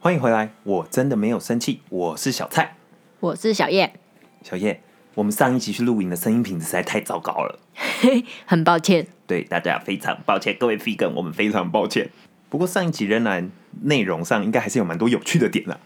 欢迎回来，我真的没有生气，我是小蔡。我是小叶，小叶，我们上一集去露营的声音品质实在太糟糕了，很抱歉。对大家非常抱歉，各位 Figan，我们非常抱歉。不过上一集仍然内容上应该还是有蛮多有趣的点啦，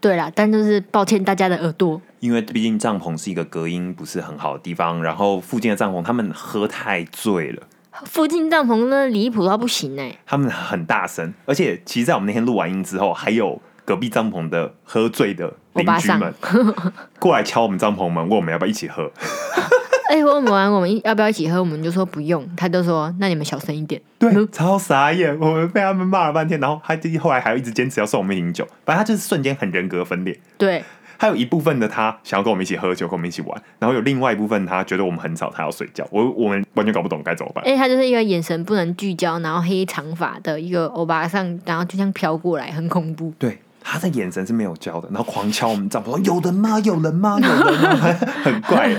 对啦，但就是抱歉大家的耳朵。因为毕竟帐篷是一个隔音不是很好的地方，然后附近的帐篷他们喝太醉了，附近帐篷呢离谱到不行哎、他们很大声，而且其实，在我们那天录完音之后，还有隔壁帐篷的喝醉的邻居们 过来敲我们帐篷门，问我们要不要一起喝。哎、问我们我们要不要一起喝，我们就说不用，他就说那你们小声一点。对，超傻眼，我们被他们骂了半天，然后他就后来还要一直坚持要送我们饮酒，反正他就是瞬间很人格分裂。对，还有一部分的他想要跟我们一起喝酒，跟我们一起玩，然后有另外一部分他觉得我们很吵，他要睡觉。我我们完全搞不懂该怎么办。哎、他就是一个眼神不能聚焦，然后黑长发的一个欧巴桑，然后就这样飘过来，很恐怖。对，他的眼神是没有焦的，然后狂敲我们帐篷，说有人吗？有人吗？有人吗？很怪。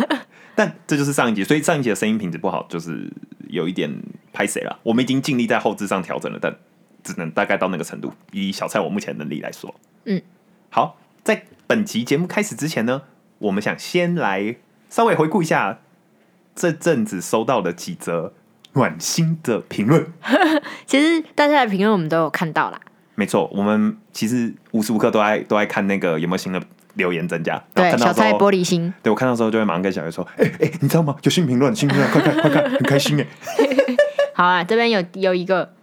但这就是上一集，所以上一集的声音品质不好，就是有一点拍谁了。我们已经尽力在后置上调整了，但只能大概到那个程度。以小蔡我目前能力来说，嗯，好，在本集节目开始之前呢，我们想先来稍微回顾一下这阵子收到的几则暖心的评论。其实大家的评论我们都有看到啦。没错，我们其实无时无刻都在都在看那个有没有新的留言增加。然后对，看到小蔡玻璃心。对我看到之后就会马上跟小叶说：“哎、哎、你知道吗？有新评论，新评论，快看快看，很开心哎。好啊，这边有有一个，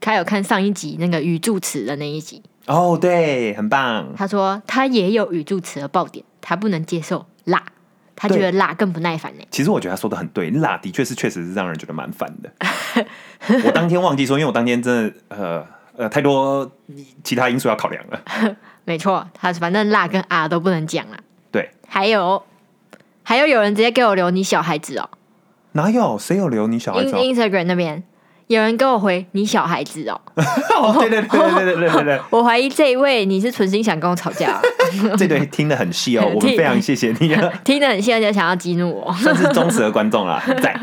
他有看上一集那个语助词的那一集，”哦，对，很棒。他说他也有语助词的爆点，他不能接受辣，他觉得辣更不耐烦呢。其实我觉得他说的很对，辣的确是确实是让人觉得蛮烦的。我当天忘记说，因为我当天真的呃呃太多其他因素要考量了。没错，他反正辣跟啊都不能讲啦。对，还有还有有人直接给我留你小孩子哦哪有谁有留你小孩子哦？Instagram 那边有人跟我回你小孩子哦，哦，对对对对对对对对 我怀疑这一位你是存心想跟我吵架 这对听得很细哦，我们非常谢谢你啊，听得很现在就想要激怒我。算是忠实的观众啦，在。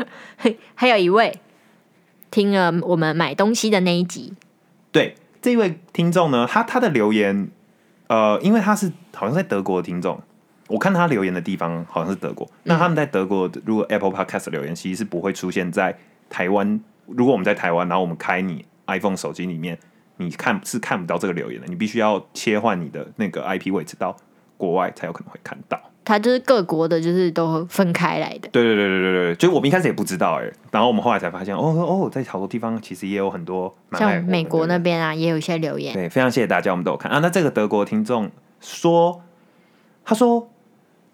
还有一位听了我们买东西的那一集，对这位听众呢，他他的留言，呃，因为他是好像在德国的听众，我看他留言的地方好像是德国。那他们在德国，如果 Apple Podcast 留言，其实是不会出现在台湾。如果我们在台湾，然后我们开你 iPhone 手机里面，你看是看不到这个留言的，你必须要切换你的那个 IP 位置到国外才有可能会看到。它就是各国的，就是都分开来的。对对对对对对，就我们一开始也不知道哎、然后我们后来才发现，哦哦，在好多地方其实也有很多像美国那边啊，也有一些留言，对，非常谢谢大家，我们都有看啊。那这个德国听众说，他说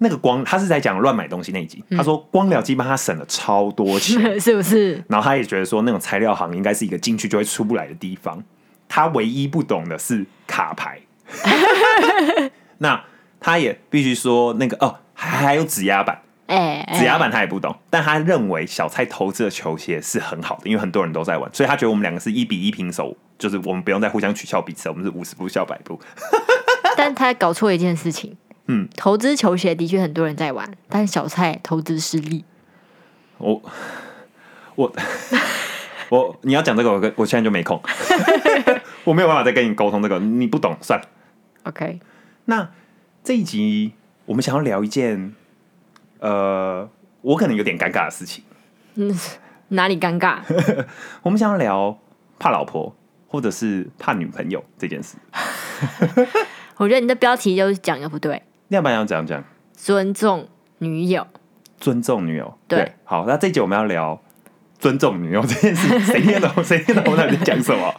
那个光，他是在讲乱买东西那一集，他说光疗机帮他省了超多钱，是不是？然后他也觉得说那种材料行应该是一个进去就会出不来的地方。他唯一不懂的是卡牌，那他也必须说那个哦，还还有指压板。哎、哎指压板他也不懂，但他认为小蔡投资的球鞋是很好的，因为很多人都在玩，所以他觉得我们两个是一比一平手，就是我们不用再互相取笑彼此，我们是五十步笑百步。但他搞错一件事情，嗯，投资球鞋的确很多人在玩，但是小蔡投资失利。我我 我，你要讲这个，我跟我现在就没空，我没有办法再跟你沟通这个，你不懂算了。OK，那这一集我们想要聊一件，呃，我可能有点尴尬的事情，嗯哪里尴尬？我们想要聊怕老婆或者是怕女朋友这件事，我觉得你的标题就是讲的不对，要不然要讲讲尊重女友。尊重女友。对好，那这一集我们要聊尊重女友这件事，谁听得懂？谁听得懂我到底在讲什么？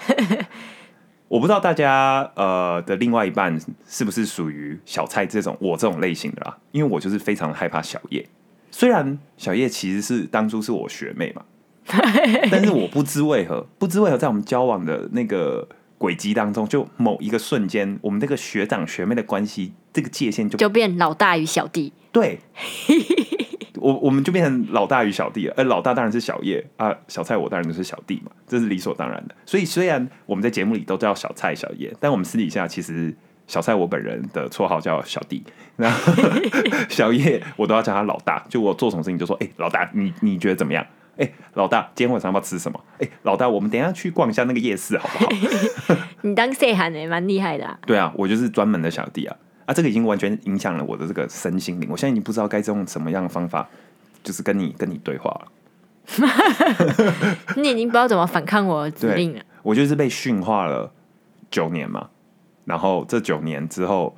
我不知道大家呃的另外一半是不是属于小蔡这种我这种类型的啦，因为我就是非常害怕小叶。虽然小叶其实是当初是我学妹嘛，但是我不知为何，不知为何在我们交往的那个轨迹当中，就某一个瞬间，我们这个学长学妹的关系这个界限就就变老大与小弟。对，我我们就变成老大与小弟了，呃老大当然是小叶啊，小蔡我当然就是小弟嘛，这是理所当然的。所以虽然我们在节目里都叫小蔡、小叶，但我们私底下其实小蔡我本人的绰号叫小弟，然后 小叶我都要叫他老大，就我做什么事情就说，哎、老大，你你觉得怎么样？哎、老大，今天晚上要吃什么？哎、老大，我们等一下去逛一下那个夜市好不好？你当 say 喊也蛮厉害的啊。对啊，我就是专门的小弟啊啊，这个已经完全影响了我的这个身心灵，我现在已经不知道该用什么样的方法，就是跟你跟你对话了。你已经不知道怎么反抗我的指令了。我就是被驯化了九年嘛，然后这九年之后，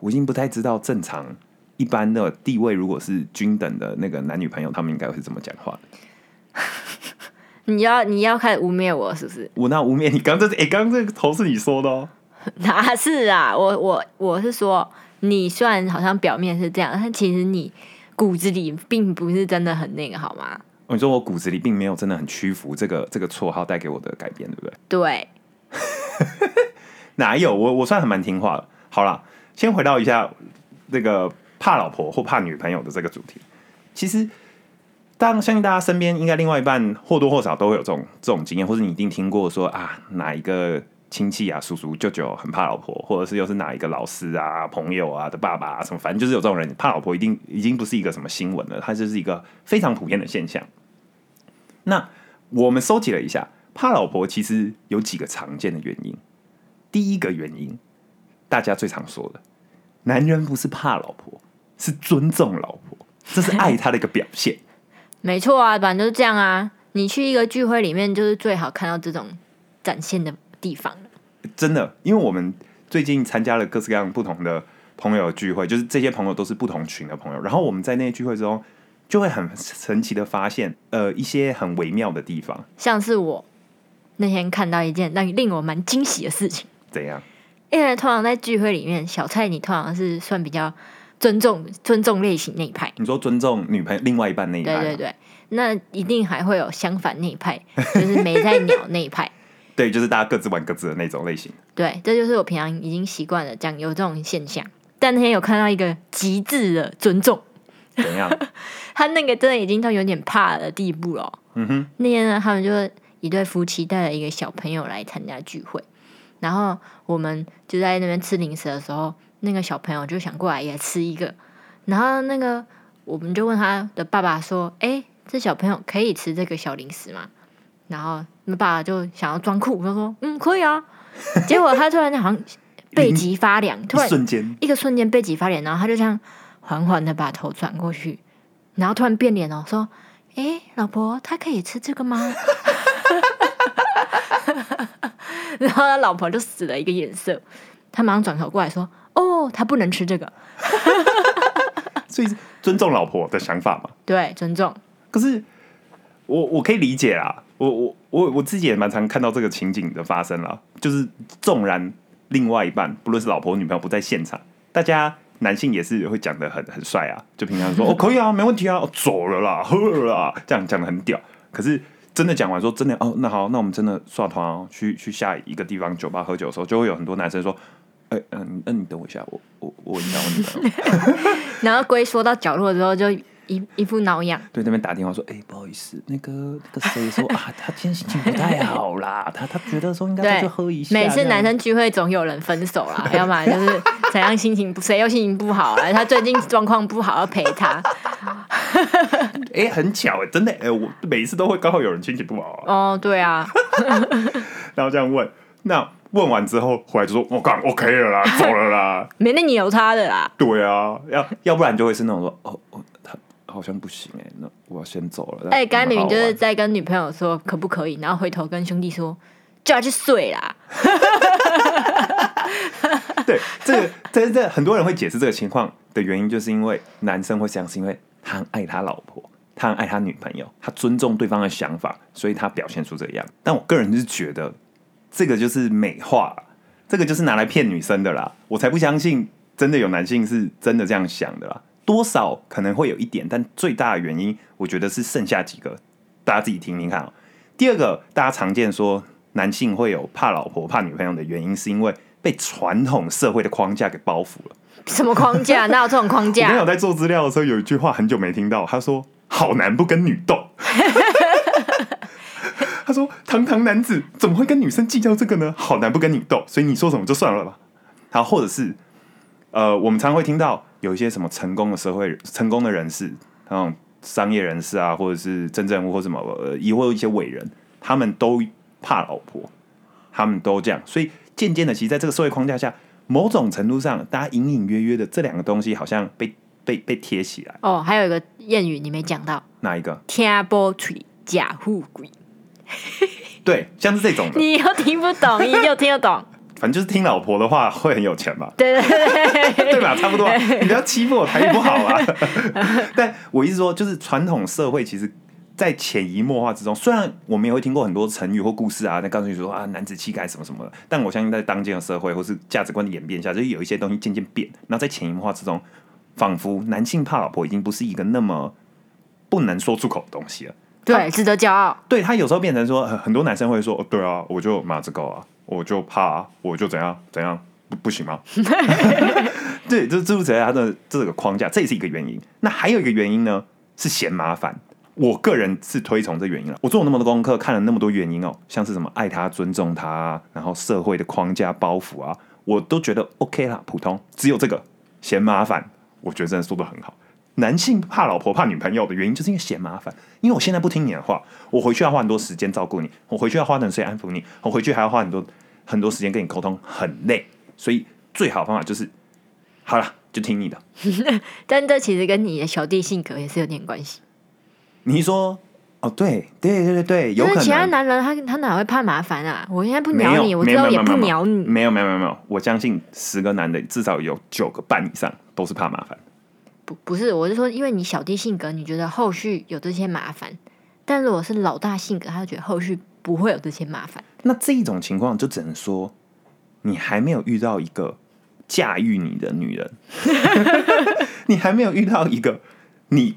我已经不太知道正常一般的地位，如果是均等的那个男女朋友，他们应该会是怎么讲话的。你要你要开始污蔑我是不是？我那污蔑你刚这哎，刚刚这个头是你说的哦。哪是啊？我我我是说，你虽然好像表面是这样，但其实你骨子里并不是真的很那个，好吗？哦你说我骨子里并没有真的很屈服这个这个绰号带给我的改变，对不对？对，哪有我我算很蛮听话的。好了，先回到一下那个怕老婆或怕女朋友的这个主题。其实，当相信大家身边应该另外一半或多或少都会有这种这种经验，或者你一定听过说啊哪一个亲戚啊、叔叔、舅舅很怕老婆，或者是又是哪一个老师啊、朋友啊的爸爸啊什么，反正就是有这种人怕老婆，一定已经不是一个什么新闻了，它就是一个非常普遍的现象。那我们收集了一下，怕老婆其实有几个常见的原因。第一个原因，大家最常说的，男人不是怕老婆，是尊重老婆，这是爱他的一个表现。没错啊，反正就是这样啊。你去一个聚会里面，就是最好看到这种展现的地方了。真的，因为我们最近参加了各式各样不同的朋友聚会，就是这些朋友都是不同群的朋友，然后我们在那些聚会中，就会很神奇的发现，呃，一些很微妙的地方。像是我那天看到一件让令我蛮惊喜的事情，怎样？因为通常在聚会里面，小蔡你通常是算比较尊重尊重类型那一派，你说尊重女朋友另外一半那一派吗，对对对，那一定还会有相反那一派，就是没在鸟那一派。对，就是大家各自玩各自的那种类型。对，这就是我平常已经习惯了这样有这种现象。但那天有看到一个极致的尊重，怎样？他那个真的已经到有点怕的地步了哦。嗯哼，那天呢，他们就一对夫妻带了一个小朋友来参加聚会，然后我们就在那边吃零食的时候，那个小朋友就想过来也吃一个，然后那个我们就问他的爸爸说：“哎，这小朋友可以吃这个小零食吗？”然后那爸爸就想要装酷，他说：“嗯，可以啊。”结果他突然好像背脊发凉，突一然瞬间，一个瞬间背脊发凉，然后他就这样缓缓的把头转过去，然后突然变脸哦，说：“哎，老婆，他可以吃这个吗？” 然后他老婆就使了一个眼色，他马上转头过来说：“哦，他不能吃这个。所以是尊重老婆的想法嘛。”对，尊重。可是我我可以理解啦，我我我我自己也蛮常看到这个情景的发生啦，就是纵然另外一半不论是老婆女朋友不在现场，大家男性也是会讲的很很帅啊，就平常说 哦可以啊，没问题啊，哦走了啦，喝了啦，这样讲的很屌。可是真的讲完说真的哦，那好，那我们真的刷团哦，去去下一个地方酒吧喝酒的时候，就会有很多男生说。哎、嗯，那、你等我一下，我我我引导我女朋友。然后龟缩到角落之后，就一一副挠痒。对那边打电话说，哎、不好意思，那个那个谁说啊，他今天心情不太好啦，他他觉得说应该再去对喝一，下。每次男生聚会总有人分手啦，要不然就是怎样心情不，谁又心情不好啊，他最近状况不好，要陪他。哎、很巧哎，真的哎、我每一次都会刚好有人心情不好啊、哦，对啊，然后这样问，那问完之后回来就说，我、干 OK 了啦，走了啦。没那你有他的啦。对啊，要要不然就会是那种说，哦哦，他好像不行哎、那我要先走了。哎，刚才明明就是在跟女朋友说可不可以，然后回头跟兄弟说叫他去睡啦。对，这个真的很多人会解释这个情况的原因，就是因为男生会这样，是因为他很爱他老婆，他很爱他女朋友，他尊重对方的想法，所以他表现出这样。但我个人是觉得，这个就是美化，这个就是拿来骗女生的啦。我才不相信真的有男性是真的这样想的啦。多少可能会有一点，但最大的原因，我觉得是剩下几个，大家自己听听看哦。第二个，大家常见说男性会有怕老婆、怕女朋友的原因，是因为被传统社会的框架给包袱了。什么框架？哪有这种框我今天有？在做资料的时候，有一句话很久没听到，他说：“好男不跟女斗。” 他说：“堂堂男子怎么会跟女生计较这个呢？好男不跟你斗，所以你说什么就算了吧。”好，或者是呃，我们常会听到有一些什么成功的社会、成功的人士，那种商业人士啊，或者是真正或什么，呃，也会有一些伟人，他们都怕老婆，他们都这样，所以渐渐的，其实在这个社会框架下，某种程度上，大家隐隐约约的这两个东西好像被被被贴起来。哦，还有一个谚语你没讲到，哪一个？听波吹假富贵，对，像是这种的，你又听不懂，你又听得懂，反正就是听老婆的话会很有钱嘛，对对对 对吧？差不多啊，你不要欺负我台语不好啊。但我意思说，就是传统社会其实，在潜移默化之中，虽然我们也会听过很多成语或故事啊，在告诉你说啊，男子气概什么什么的，但我相信在当今的社会或是价值观的演变下，就是有一些东西渐渐变。那在潜移默化之中，仿佛男性怕老婆已经不是一个那么不能说出口的东西了。对，值得骄傲。对他有时候变成说，很很多男生会说，哦，对啊，我就马子狗啊，我就怕、啊，我就怎样怎样，不不行吗？对，这诸如此类他的这个框架，这也是一个原因。那还有一个原因呢，是嫌麻烦。我个人是推崇这原因了。我做了那么多功课，看了那么多原因哦，像是什么爱他、尊重他啊，然后社会的框架包袱啊，我都觉得 OK 啦，普通。只有这个嫌麻烦，我觉得真的说的很好。男性怕老婆、怕女朋友的原因，就是因为嫌麻烦。因为我现在不听你的话，我回去要花很多时间照顾你，我回去要花很多时间安抚你，我回去还要花很多很多时间跟你沟通，很累。所以最好的方法就是，好了，就听你的。但这其实跟你的小弟性格也是有点关系。你说，哦，对对对对对，有可能。就是其他男人他他哪会怕麻烦啊？我现在不鸟你，我没知道也不鸟你。没有没有没有没有，我相信十个男的至少有九个半以上都是怕麻烦。不不是，我是说，因为你小弟性格，你觉得后续有这些麻烦，但如果是老大性格，他就觉得后续不会有这些麻烦。那这一种情况就只能说，你还没有遇到一个驾驭你的女人，你还没有遇到一个你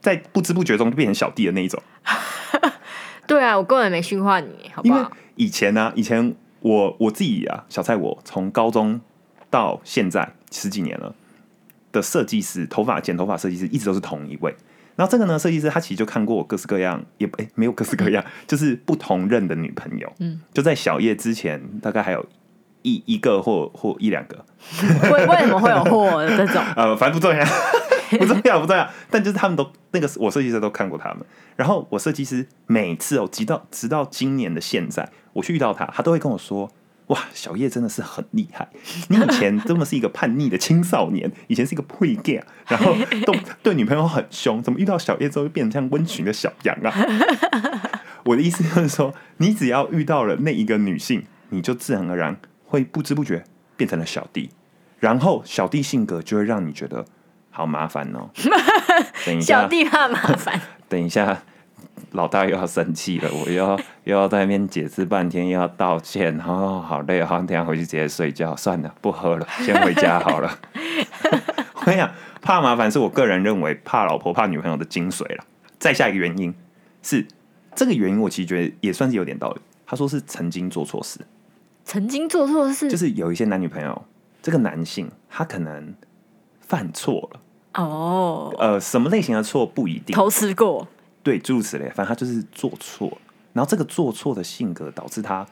在不知不觉中就变成小弟的那一种。对啊，我根本没驯化你，好不因为好？以前呢、以前我我自己啊，小蔡我从高中到现在十几年了的设计师，头发剪头发设计师一直都是同一位。然后这个呢，设计师他其实就看过我各式各样，也哎、没有各式各样，就是不同任的女朋友。嗯，就在小叶之前，大概还有一一个或或一两个，为为什么会有货这种？呃，反正不重要，不重要，不重要。但就是他们都那个我设计师都看过他们，然后我设计师每次哦，直到直到今年的现在，我去遇到他，他都会跟我说：“哇，小叶真的是很厉害，你以前真的是一个叛逆的青少年，以前是一个配 gay，然后都对女朋友很凶，怎么遇到小叶之后就变成像温驯的小羊啊？” 我的意思就是说，你只要遇到了那一个女性，你就自然而然会不知不觉变成了小弟，然后小弟性格就会让你觉得好麻烦哦。等一下，小弟怕麻烦，等一下，老大又要生气了，我又要又要在那边解释半天，又要道歉，哦，好累好像，等下回去直接睡觉，算了，不喝了，先回家好了。我跟你讲，怕麻烦是我个人认为怕老婆、怕女朋友的精髓了。再下一个原因是这个原因，我其实觉得也算是有点道理。他说是曾经做错事，曾经做错事，就是有一些男女朋友，这个男性他可能犯错了，哦，呃，什么类型的错不一定，偷吃过，对，诸如此类，反正他就是做错了，然后这个做错的性格导致他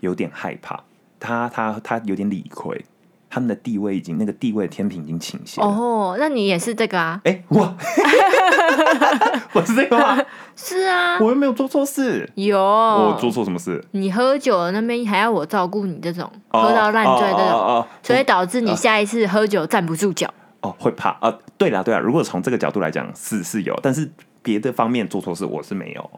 有点害怕，他他他有点理亏，他们的地位已经那个地位的天平已经倾斜了。哦，那你也是这个啊？哎、我 我是这个吗？是啊，我又没有做错事，有，我做错什么事？你喝酒了那边还要我照顾你这种，哦喝到烂醉这种，所以导致你下一次喝酒站不住脚。哦，会怕啊、对啦对啦，如果从这个角度来讲是是有，但是别的方面做错事我是没有。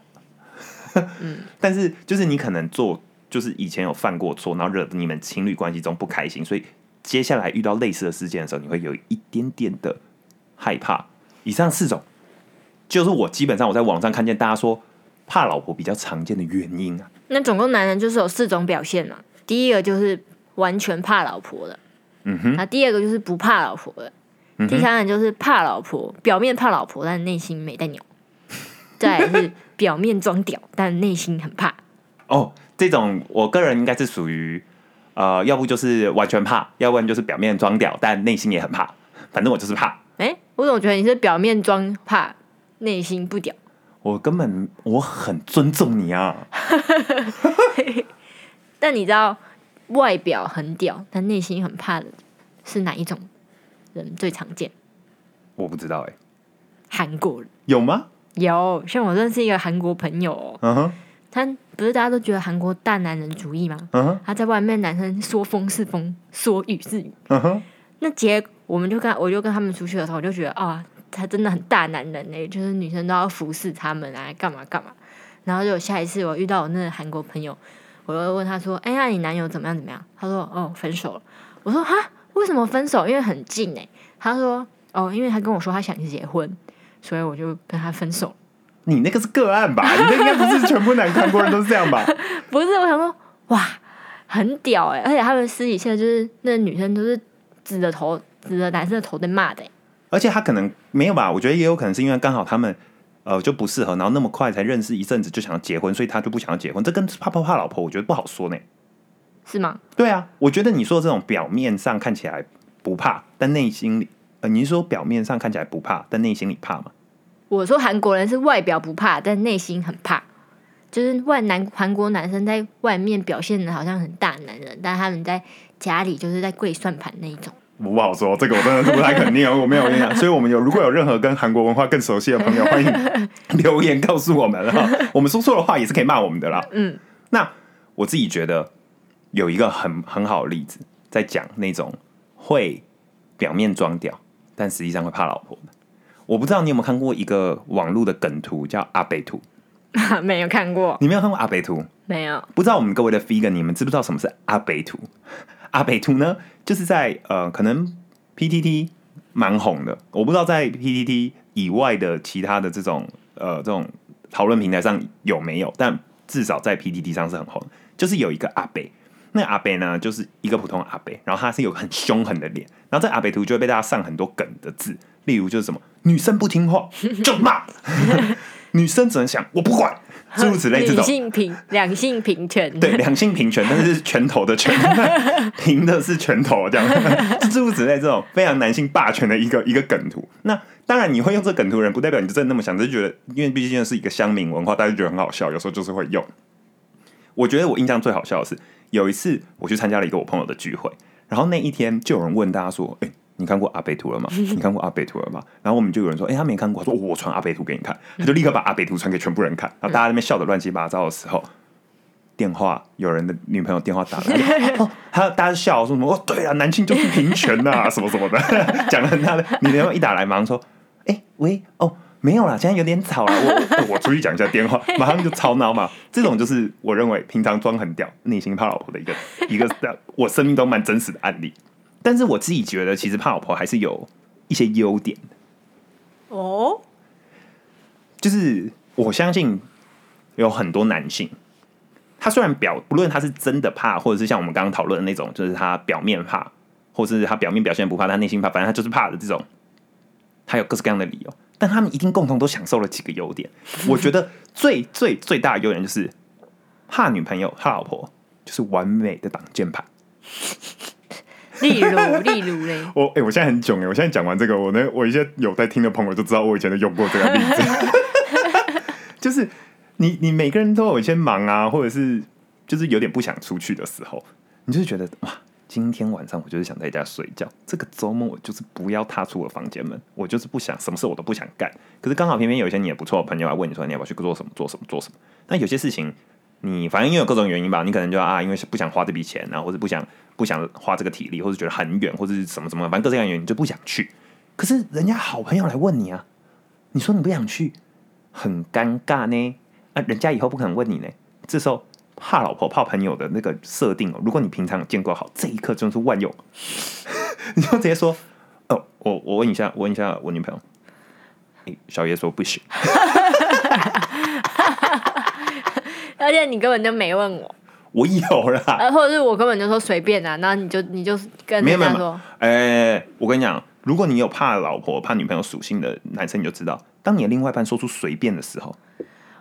嗯，但是就是你可能做，就是以前有犯过错，然后惹得你们情侣关系中不开心，所以接下来遇到类似的事件的时候，你会有一点点的害怕。以上四种，就是我基本上我在网上看见大家说怕老婆比较常见的原因啊。那总共男人就是有四种表现嘛，第一个就是完全怕老婆的，嗯哼，那第二个就是不怕老婆的，嗯，第三个就是怕老婆，表面怕老婆，但内心没带鸟。再来是表面装屌，但内心很怕。哦，这种我个人应该是属于呃，要不就是完全怕，要不然就是表面装屌，但内心也很怕。反正我就是怕，哎、我总觉得你是表面装怕，内心不屌。我根本我很尊重你啊。但你知道外表很屌，但内心很怕的是哪一种人最常见？我不知道哎、韩国人。有吗？有，像我认识一个韩国朋友、哦，嗯哼，他不是大家都觉得韩国大男人主义吗？嗯哼，他在外面男生说风是风，说雨是雨。嗯哼，那结我们就跟我就跟他们出去的时候，我就觉得啊，他真的很大男人嘞，就是女生都要服侍他们啊，干嘛干嘛。然后就下一次我遇到我那个韩国朋友，我就问他说：“哎呀，你男友怎么样怎么样？”他说：“哦，分手了。”我说：“哈，为什么分手？因为很近哎。”他说：“哦，因为他跟我说他想结婚，所以我就跟他分手。你那个是个案吧？你那应该不是全部男韩国人都是这样吧？” 不是，我想说，哇，很屌哎！而且他们私底下就是那女生都是指着头指着男生的头在骂的欸。而且他可能没有吧？我觉得也有可能是因为刚好他们呃就不适合，然后那么快才认识一阵子就想要结婚，所以他就不想要结婚。这跟怕不怕老婆，我觉得不好说呢。是吗？对啊，我觉得你说的这种表面上看起来不怕，但内心里呃，你是说表面上看起来不怕，但内心里怕吗？我说韩国人是外表不怕，但内心很怕，就是外男韩国男生在外面表现的好像很大男人，但他们在家里就是在跪算盘那一种。我不好说，这个我真的是不太肯定，我没有跟你讲。所以，我们有如果有任何跟韩国文化更熟悉的朋友，欢迎 留言告诉我们哈。我们说错的话也是可以骂我们的啦。嗯，那我自己觉得有一个很很好的例子，在讲那种会表面装屌，但实际上会怕老婆的。我不知道你有没有看过一个网络的梗图，叫阿北图。没有看过，你没有看过阿北图？没有。不知道我们各位的 figure，你们知不知道什么是阿北图？阿北图呢，就是在呃，可能 PTT 蛮红的，我不知道在 PTT 以外的其他的这种呃这种讨论平台上有没有，但至少在 PTT 上是很红。就是有一个阿北，那阿北呢，就是一个普通的阿北，然后他是有很凶狠的脸，然后这阿北图就会被大家上很多梗的字，例如就是什么女生不听话就骂，女生只能想我不管，诸如此类这女种。性平两性平权，对，两性平权，但是是拳头的拳，平的是拳头，这样，诸如此类这种非常男性霸权的一个一个梗图。那当然，你会用这梗图的人，不代表你就真的那么想，只是觉得，因为毕竟是一个乡民文化，大家就觉得很好笑，有时候就是会用。我觉得我印象最好笑的是，有一次我去参加了一个我朋友的聚会，然后那一天就有人问大家说：“哎、你看过阿北图了吗？你看过阿北图了吗？”然后我们就有人说：“哎、他没看过。”说：“我传阿北图给你看。”他就立刻把阿北图传给全部人看。然后大家在那边笑得乱七八糟的时候，电话有人的女朋友电话打来，哦，他大家笑说什么？哦，对啊，男性就是平权呐、什么什么 的，讲了他的女朋友一打来，马上说：“哎、喂，哦。”没有啦，现在有点吵了，我我出去讲一下电话，马上就吵闹嘛。这种就是我认为平常装很屌，内心怕老婆的一个 一个我生命中蛮真实的案例。但是我自己觉得，其实怕老婆还是有一些优点的，哦，就是我相信有很多男性，他虽然表不论他是真的怕，或者是像我们刚刚讨论的那种，就是他表面怕，或者是他表面表现不怕，他内心怕，反正他就是怕的这种，他有各式各样的理由，但他们一定共同都享受了几个优点。我觉得最最最大的优点就是怕女朋友、怕老婆，就是完美的挡箭牌。例如例如嘞，我哎、我现在很囧哎！我现在讲完这个，我呢，我一些有在听的朋友就知道我以前都用过这个例子，就是你你每个人都有一些忙啊，或者是就是有点不想出去的时候，你就是觉得哇，今天晚上我就是想在家睡觉，这个周末我就是不要踏出我房间门，我就是不想什么事我都不想干。可是刚好偏偏有一些你也不错的朋友来问你说你要不要去做什么做什么做什么，那有些事情。你反正因为各种原因吧，你可能就啊，因为不想花这笔钱啊，或者不想不想花这个体力，或者觉得很远，或者是什么什么，反正各种各样原因你就不想去。可是人家好朋友来问你啊，你说你不想去，很尴尬呢。啊，人家以后不可能问你呢。这时候怕老婆怕朋友的那个设定哦，如果你平常有见过好，这一刻真的是万用，你就直接说哦，我我问一下，我问一下我女朋友。诶小叶说不行，而且你根本就没问我，我有啦，呃，或者是我根本就说随便啊，然后你就你就跟没有没有没有。人家说，哎、我跟你讲，如果你有怕老婆、怕女朋友属性的男生，你就知道，当你的另外一半说出随便的时候，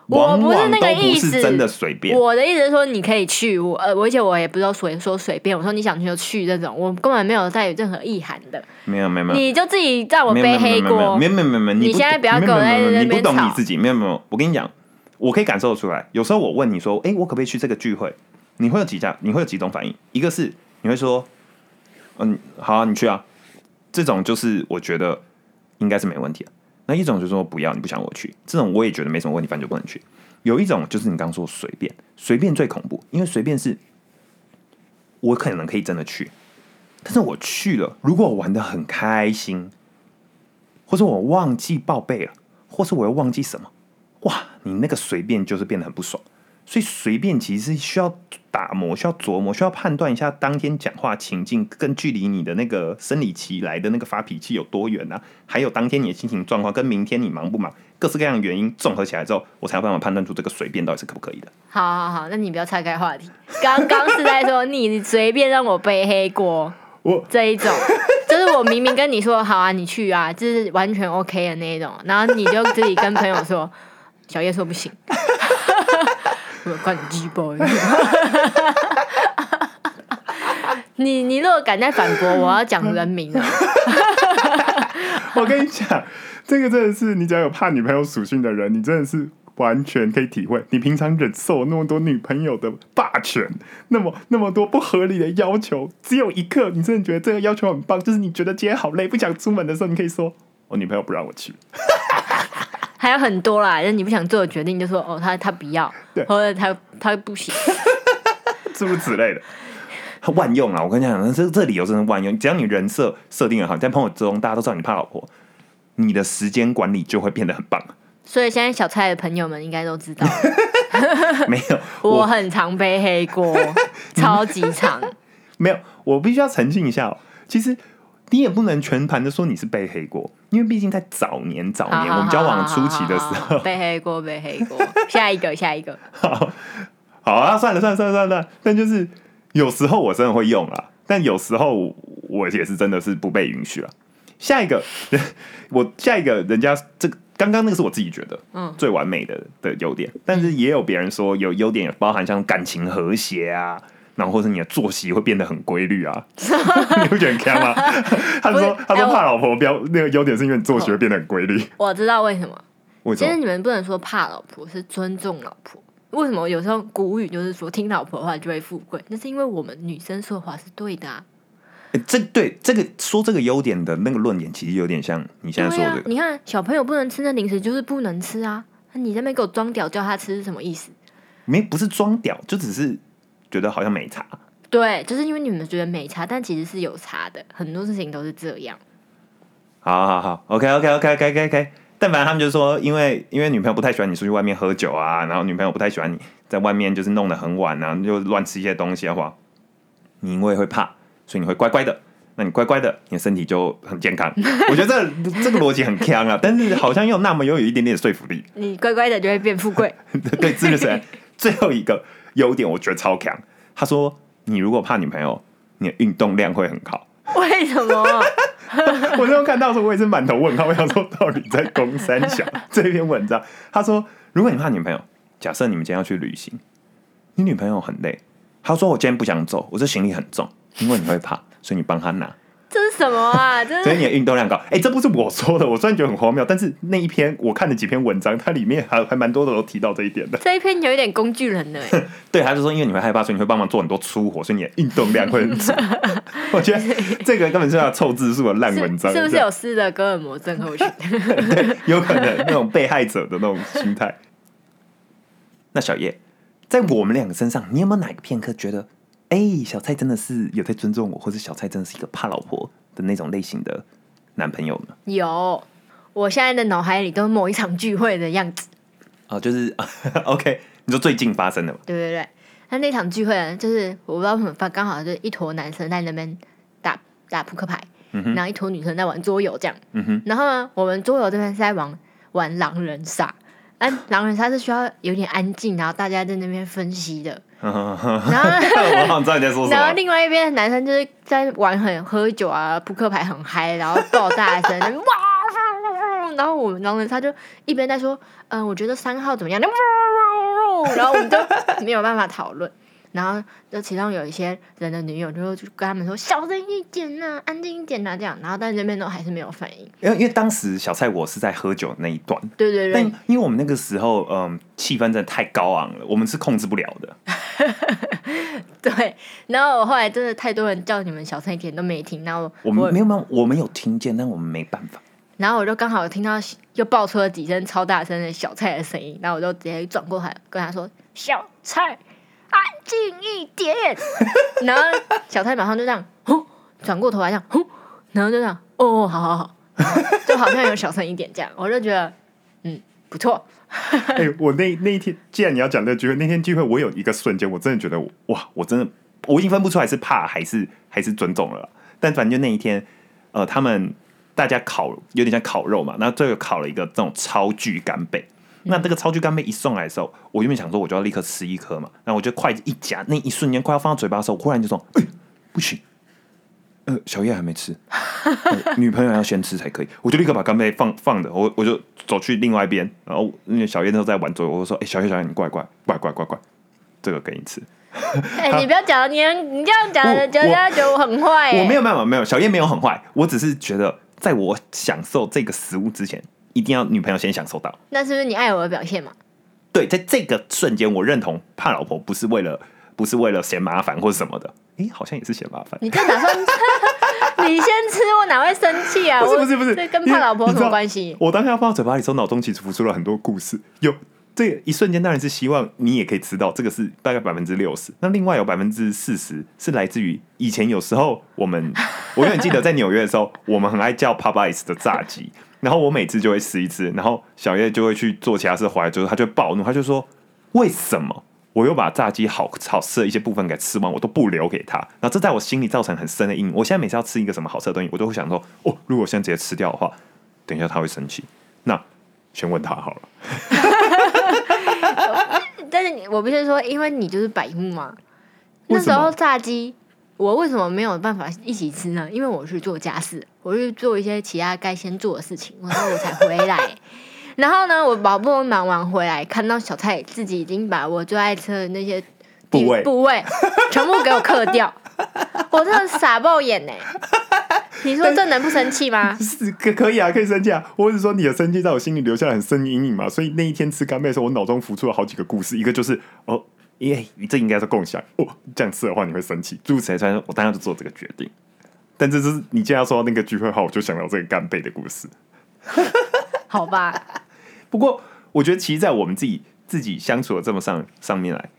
我不是那个意思真的随便。我的意思是说你可以去，我呃，而且我也不知道随说随便，我说你想去就去这种，我根本没有带有任何意涵的，没有没有没有，你就自己在我背黑锅没，有没有没有没有，你现在不要跟我在没有没有那边你不懂你自己，没有没有，我跟你讲，我可以感受得出来。有时候我问你说，哎、我可不可以去这个聚会？你会有几家？你会有几种反应？一个是你会说，嗯，好啊，你去啊。这种就是我觉得应该是没问题的。那一种就是说不要，你不想我去，这种我也觉得没什么问题，反正就不能去。有一种就是你刚说随便，随便最恐怖，因为随便是，我可能可以真的去，但是我去了，如果我玩的很开心，或者我忘记报备了，或是我又忘记什么，哇，你那个随便就是变得很不爽。所以随便其实是需要打磨、需要琢磨、需要判断一下当天讲话情境跟距离你的那个生理期来的那个发脾气有多远啊？还有当天你的心情状况跟明天你忙不忙，各式各样的原因综合起来之后，我才有办法判断出这个随便到底是可不可以的。好好好，那你不要岔开话题。刚刚是在说你随便让我背黑锅，我这一种，就是我明明跟你说好啊，你去啊，就是完全 OK 的那一种，然后你就自己跟朋友说，小叶说不行。关你鸡巴！你你如果敢再反驳，我要讲人名了。我跟你讲，这个真的是你只要有怕女朋友属性的人，你真的是完全可以体会。你平常忍受那么多女朋友的霸权，那么那么多不合理的要求，只有一刻你真的觉得这个要求很棒，就是你觉得今天好累，不想出门的时候，你可以说我女朋友不让我去。还有很多啦，就是你不想做的决定，就说哦，他他不要，或者他他不行，诸如此类的，他万用啊！我跟你讲，这这理由真的万用。只要你人设设定的好，在朋友之中大家都知道你怕老婆，你的时间管理就会变得很棒。所以现在小蔡的朋友们应该都知道，没有，我很常背黑锅，超级长。没有，我必须要澄清一下哦，其实。你也不能全盘的说你是背黑锅，因为毕竟在早年早年我们交往初期的时候，背黑锅背黑锅。下一个下一个，好，好啊，算了算了算了算了，但就是有时候我真的会用啦，但有时候我也是真的是不被允许了。下一个，我下一个人家这个刚刚那个是我自己觉得嗯最完美的的优点，但是也有别人说有优点包含像感情和谐啊。然后或者你的作息会变得很规律啊，你会觉得很强吗？他说他说怕老婆标那个优点是因为你作息会变得很规律。我知道为什么，其实你们不能说怕老婆，是尊重老婆。为什么有时候古语就是说听老婆的话就会富贵？那是因为我们女生说话是对的啊。这对这个说这个优点的那个论点，其实有点像你现在说的。你看小朋友不能吃那零食，就是不能吃啊。那你那边给我装屌叫他吃是什么意思？没不是装屌，就只是。觉得好像没差，对，就是因为你们觉得没差，但其实是有差的，很多事情都是这样。好好好，OK，OK，OK，OK，OK。但凡他们就说，因为因为女朋友不太喜欢你出去外面喝酒啊，然后女朋友不太喜欢你在外面就是弄得很晚啊，又乱吃一些东西的话，你因为会怕，所以你会乖乖的。那你乖乖的，你的身体就很健康。我觉得这这个逻辑很强啊，但是好像又那么又有一点点说服力。你乖乖的就会变富贵。对，这就是最后一个。优点我觉得超强。他说：“你如果怕女朋友，你的运动量会很高。”为什么？我那时候看到时候，我也是满头问号。我想说，到底在攻三小这篇文章？他说：“如果你怕女朋友，假设你们今天要去旅行，你女朋友很累，他说我今天不想走，我这行李很重，因为你会怕，所以你帮她拿。”这是什么啊？所以你的运动量高？哎，这不是我说的，我虽然觉得很荒谬，但是那一篇我看了几篇文章，它里面还还蛮多的都提到这一点的。这一篇有一点工具人的，对，他就说因为你会害怕，所以你会帮忙做很多粗活，所以你的运动量会很足。我觉得这个根本是要凑字数的烂文章，是不是有斯德哥尔摩症候群？对，有可能那种被害者的那种心态。那小叶，在我们两个身上，你有没有哪个片刻觉得？哎，小蔡真的是有在尊重我，或者小蔡真的是一个怕老婆的那种类型的男朋友呢？有，我现在的脑海里都是某一场聚会的样子。哦，就是 OK，你说最近发生的吗？对对对，那那场聚会呢，就是我不知道为什么发，刚好就是一坨男生在那边打打扑克牌，然后一坨女生在玩桌游这样。嗯哼，然后呢，我们桌游这边是在玩玩狼人杀。哎，狼人杀是需要有点安静，然后大家在那边分析的。然后，我好知道你在说什么。然后另外一边的男生就是在玩很喝酒啊，扑克牌很嗨，然后爆大声，哇！然后我们狼人杀就一边在说，嗯，我觉得三号怎么样？然后我们就没有办法讨论。然后，就其中有一些人的女友就就跟他们说：“小声一点呐，安静一点呐。”这样，然后但这边都还是没有反应。因为因为当时小蔡我是在喝酒那一段，对对对。但因为我们那个时候，嗯，气氛真的太高昂了，我们是控制不了的。对。然后我后来真的太多人叫你们小声一点都没听，然后我们没有没有，我们有听见，但我们没办法。然后我就刚好听到又爆出了几声超大声的小蔡的声音，然后我就直接转过来跟他说：“小蔡，近一点。”然后小太马上就这样，转过头来这样，然后就这样，哦，好好好，就好像有小声一点这样，我就觉得嗯不错。哎、我那那一天，既然你要讲这个聚会，那天聚会我有一个瞬间，我真的觉得哇，我真的我已经分不出来是怕还是还是尊重了。但反正就那一天，呃，他们大家烤有点像烤肉嘛，然后最后烤了一个这种超巨干贝。那这个超巨干贝一送来的时候，我原本想说我就要立刻吃一颗嘛，然后我就筷子一夹，那一瞬间快要放到嘴巴的时候，我忽然就说：“哎、不行，呃，小叶还没吃，呃女朋友要先吃才可以。”我就立刻把干贝放放着，我我就走去另外一边，然后因为小叶那时候在玩桌游，我就说：“哎、小叶小叶，你过来过来过来过来过来过来，这个给你吃。”哎、你不要讲，你你这样讲，我人家觉得我很坏、欸。我没有没有没有，小叶没有很坏，我只是觉得在我享受这个食物之前，一定要女朋友先享受到。那是不是你爱我的表现嘛？对，在这个瞬间，我认同怕老婆不是为了不是为了嫌麻烦或者什么的。诶，好像也是嫌麻烦。你就打算 你先吃，我哪会生气啊？我不是不是不是，这跟怕老婆有什么关系？我当下放到嘴巴里的时候，脑中其实浮出了很多故事。有这个一瞬间，当然是希望你也可以吃到，这个是大概百分之六十。那另外有百分之四十是来自于以前有时候我们，我永远记得在纽约的时候，我们很爱叫 Popeyes 的炸鸡，然后我每次就会吃一次，然后小叶就会去做其他事回来之后，他就会暴怒，他就说为什么？我又把炸鸡好好吃的一些部分给吃完，我都不留给他，然后这在我心里造成很深的阴影。我现在每次要吃一个什么好吃的东西，我都会想说，哦，如果我现在直接吃掉的话，等一下他会生气。那先问他好了。但是你我不是说，因为你就是百慕嘛。那时候炸鸡，我为什么没有办法一起吃呢？因为我去做家事，我去做一些其他该先做的事情，然后我才回来。然后呢，我好不容易忙完回来，看到小蔡自己已经把我最爱吃的那些部位部位 全部给我嗑掉，我真的傻爆眼呢、你说这能不生气吗？是可可以啊，可以生气啊。我只是说你的生气在我心里留下了很深的阴影嘛，所以那一天吃干贝的时候，我脑中浮出了好几个故事，一个就是哦，耶，这应该是共享哦，这样吃的话你会生气，诸如此类。虽然我当下就做这个决定，但这是你既然要说到那个聚会话，我就想到这个干杯的故事。好吧，不过我觉得，其实，在我们自己自己相处的这么上上面来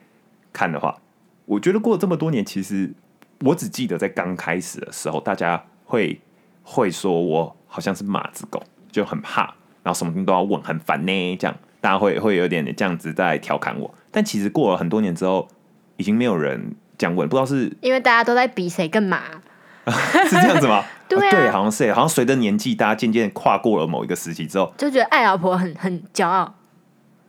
看的话，我觉得过了这么多年，其实我只记得在刚开始的时候，大家会会说我好像是马子狗，就很怕，然后什么东西都要问，很烦呢，这样大家会会有点这样子在调侃我。但其实过了很多年之后，已经没有人这样问，不知道是因为大家都在比谁更麻。是这样子吗？对啊哦对，好像是，好像随着年纪，大家渐渐跨过了某一个时期之后，就觉得爱老婆很很骄傲，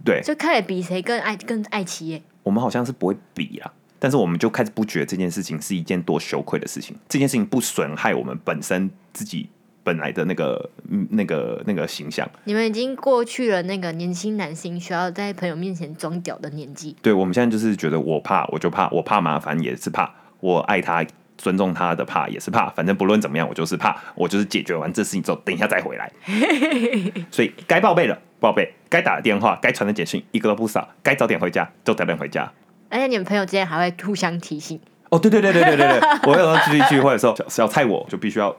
对，就开始比谁更爱更爱妻耶。我们好像是不会比啊，但是我们就开始不觉得这件事情是一件多羞愧的事情。这件事情不损害我们本身自己本来的那个嗯那个那个形象。你们已经过去了那个年轻男性需要在朋友面前装屌的年纪。对我们现在就是觉得我怕我就怕，我怕麻烦也是怕，我爱他尊重他的怕也是怕，反正不论怎么样我就是怕，我就是解决完这事情之后，等一下再回来。所以该报备了报备，该打的电话，该传的简讯一个都不少，该早点回家就早点回家。而且你们朋友之间还会互相提醒，哦，对对对对对对对，我有时候出去聚会的时候，小小菜我就必须要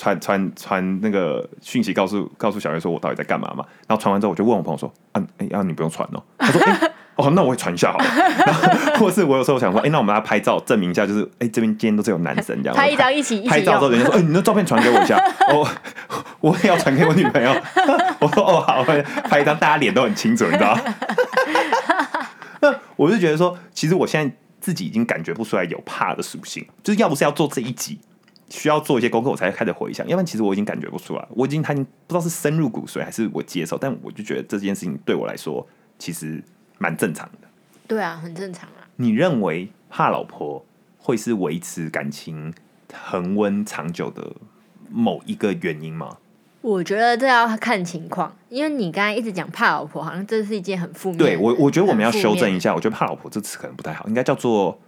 传传传那个讯息告诉告诉小月说我到底在干嘛嘛。然后传完之后，我就问我朋友说，啊，哎、啊，你不用传哦。他说，哎、哦，那我也传一下好了。然后或是我有时候想说，哎、那我们来拍照证明一下，就是哎、这边今天都是有男生这样。拍一张一起拍照之后，人家说，哎、你的照片传给我一下，哦，我也要传给我女朋友。我说，哦，好，拍一张，大家脸都很清楚，你知道吗？那我就觉得说，其实我现在自己已经感觉不出来有怕的属性，就是要不是要做这一集，需要做一些功课，我才开始回想，要不然其实我已经感觉不出来，我已经他已经不知道是深入骨髓还是我接受，但我就觉得这件事情对我来说其实蛮正常的。对啊，很正常啊。你认为怕老婆会是维持感情恒温长久的某一个原因吗？我觉得这要看情况，因为你刚才一直讲怕老婆，好像这是一件很负面的。对我，我觉得我们要修正一下，我觉得怕老婆这词可能不太好，应该叫做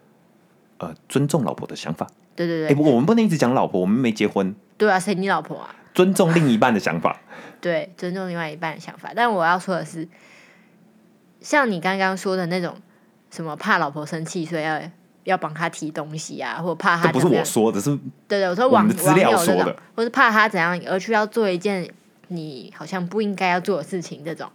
呃尊重老婆的想法。对、对对对，不过我们不能一直讲老婆，我们没结婚，对啊，谁你老婆啊？尊重另一半的想法。对，尊重另外一半的想法。但我要说的是，像你刚刚说的那种什么怕老婆生气，所以要要帮他提东西啊，或怕他这不是我说的，是对对，我说网资料说的，或是怕他怎样而去要做一件你好像不应该要做的事情，这种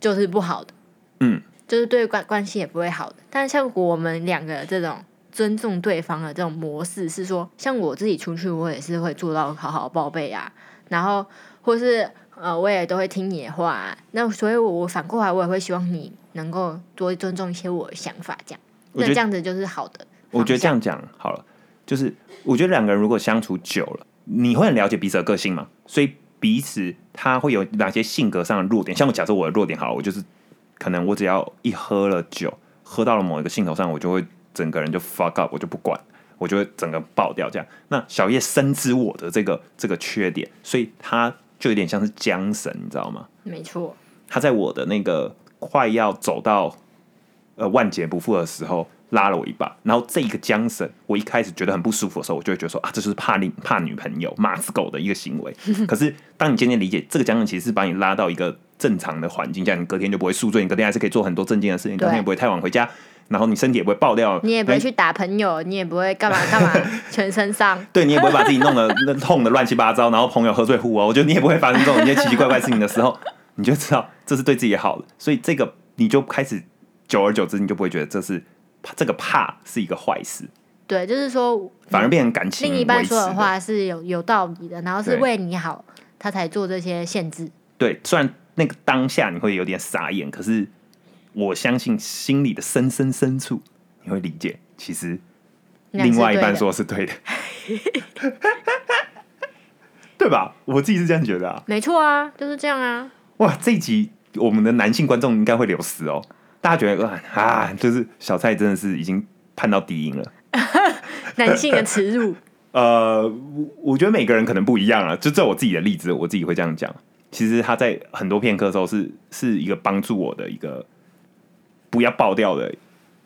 就是不好的，嗯，就是对关关系也不会好的。但像我们两个这种尊重对方的这种模式，是说，像我自己出去，我也是会做到好好报备啊，然后或是呃，我也都会听你的话、啊。那所以我，我反过来，我也会希望你能够多尊重一些我的想法，这样，那这样子就是好的。我觉得这样讲好了，就是我觉得两个人如果相处久了，你会很了解彼此的个性嘛，所以彼此他会有哪些性格上的弱点。像我假设我的弱点好了，我就是可能我只要一喝了酒，喝到了某一个兴头上，我就会整个人就 fuck up，我就不管，我就会整个爆掉这样。那小叶深知我的这个这个缺点，所以他就有点像是缰绳，你知道吗？没错，他在我的那个快要走到呃万劫不复的时候拉了我一把，然后这个缰绳，我一开始觉得很不舒服的时候，我就会觉得说啊，这就是怕女怕女朋友马子狗的一个行为。可是当你渐渐理解这个缰绳其实是把你拉到一个正常的环境，这样你隔天就不会宿醉，你隔天还是可以做很多正经的事情，隔天也不会太晚回家，然后你身体也不会爆掉，你也不会去打朋友，你也不会干嘛 干嘛，全身伤。对你也不会把自己弄得那痛的乱七八糟，然后朋友喝醉呼哦，我觉得你也不会发生这种一些奇奇怪怪事情的时候，你就知道这是对自己好的，所以这个你就开始久而久之，你就不会觉得这是这个怕是一个坏事，对，就是说，反而变成感情另一半说的话是有有道理的，然后是对为你好，他才做这些限制。对，虽然那个当下你会有点傻眼，可是我相信心里的深深深处你会理解，其实另外一半说是对的，对吧？我自己是这样觉得啊。没错啊，就是这样啊。哇，这一集我们的男性观众应该会流失哦。大家觉得哇啊，就是小蔡真的是已经判到低音了。男性的耻辱，呃，我我觉得每个人可能不一样啊。就这我自己的例子，我自己会这样讲。其实他在很多片刻的时候是是一个帮助我的一个不要爆掉的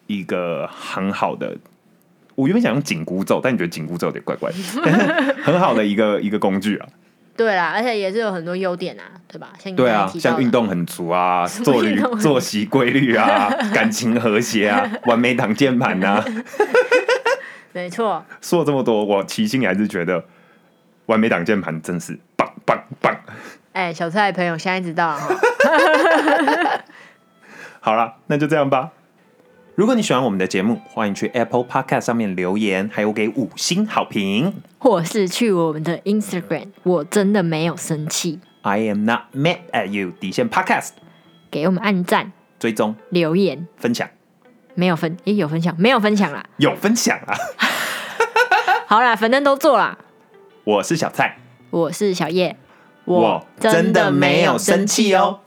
一个很好的。我原本想用紧箍咒，但你觉得紧箍咒有点怪怪，很好的一个一个工具啊。对啦，而且也是有很多优点啊，对吧？像你对啊像运，动很足啊，作律 运动很足作息规律啊，感情和谐啊，完美挡键盘啊，没错，说了这么多，我其心里还是觉得完美挡键盘真是棒棒棒。哎、小蔡的朋友现在知道。好了，那就这样吧。如果你喜欢我们的节目，欢迎去 Apple Podcast 上面留言，还有给五星好评。或是去我们的 Instagram，我真的没有生气，I am not mad at you，底线 Podcast 给我们按赞、追踪留言，分享没有分，也有分享，没有分享啦。有分享啊！好啦，反正都做啦。我是小蔡，我是小叶，我真的没有生气哦。